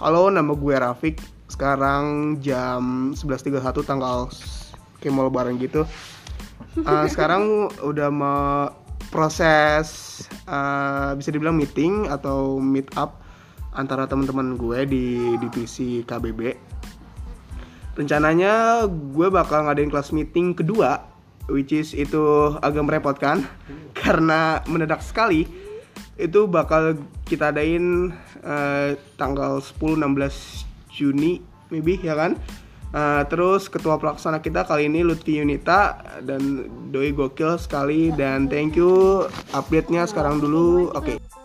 Halo, nama gue Rafik. Sekarang jam 11.31 tanggal kayak mau lebaran gitu. Uh, sekarang udah mau proses uh, bisa dibilang meeting atau meet up antara teman-teman gue di divisi KBB. Rencananya gue bakal ngadain kelas meeting kedua, which is itu agak merepotkan karena mendadak sekali. Itu bakal kita adain uh, tanggal 10-16 Juni, maybe ya kan? Uh, terus ketua pelaksana kita kali ini Lutfi Yunita dan doi gokil sekali dan thank you update-nya sekarang dulu. Oke. Okay.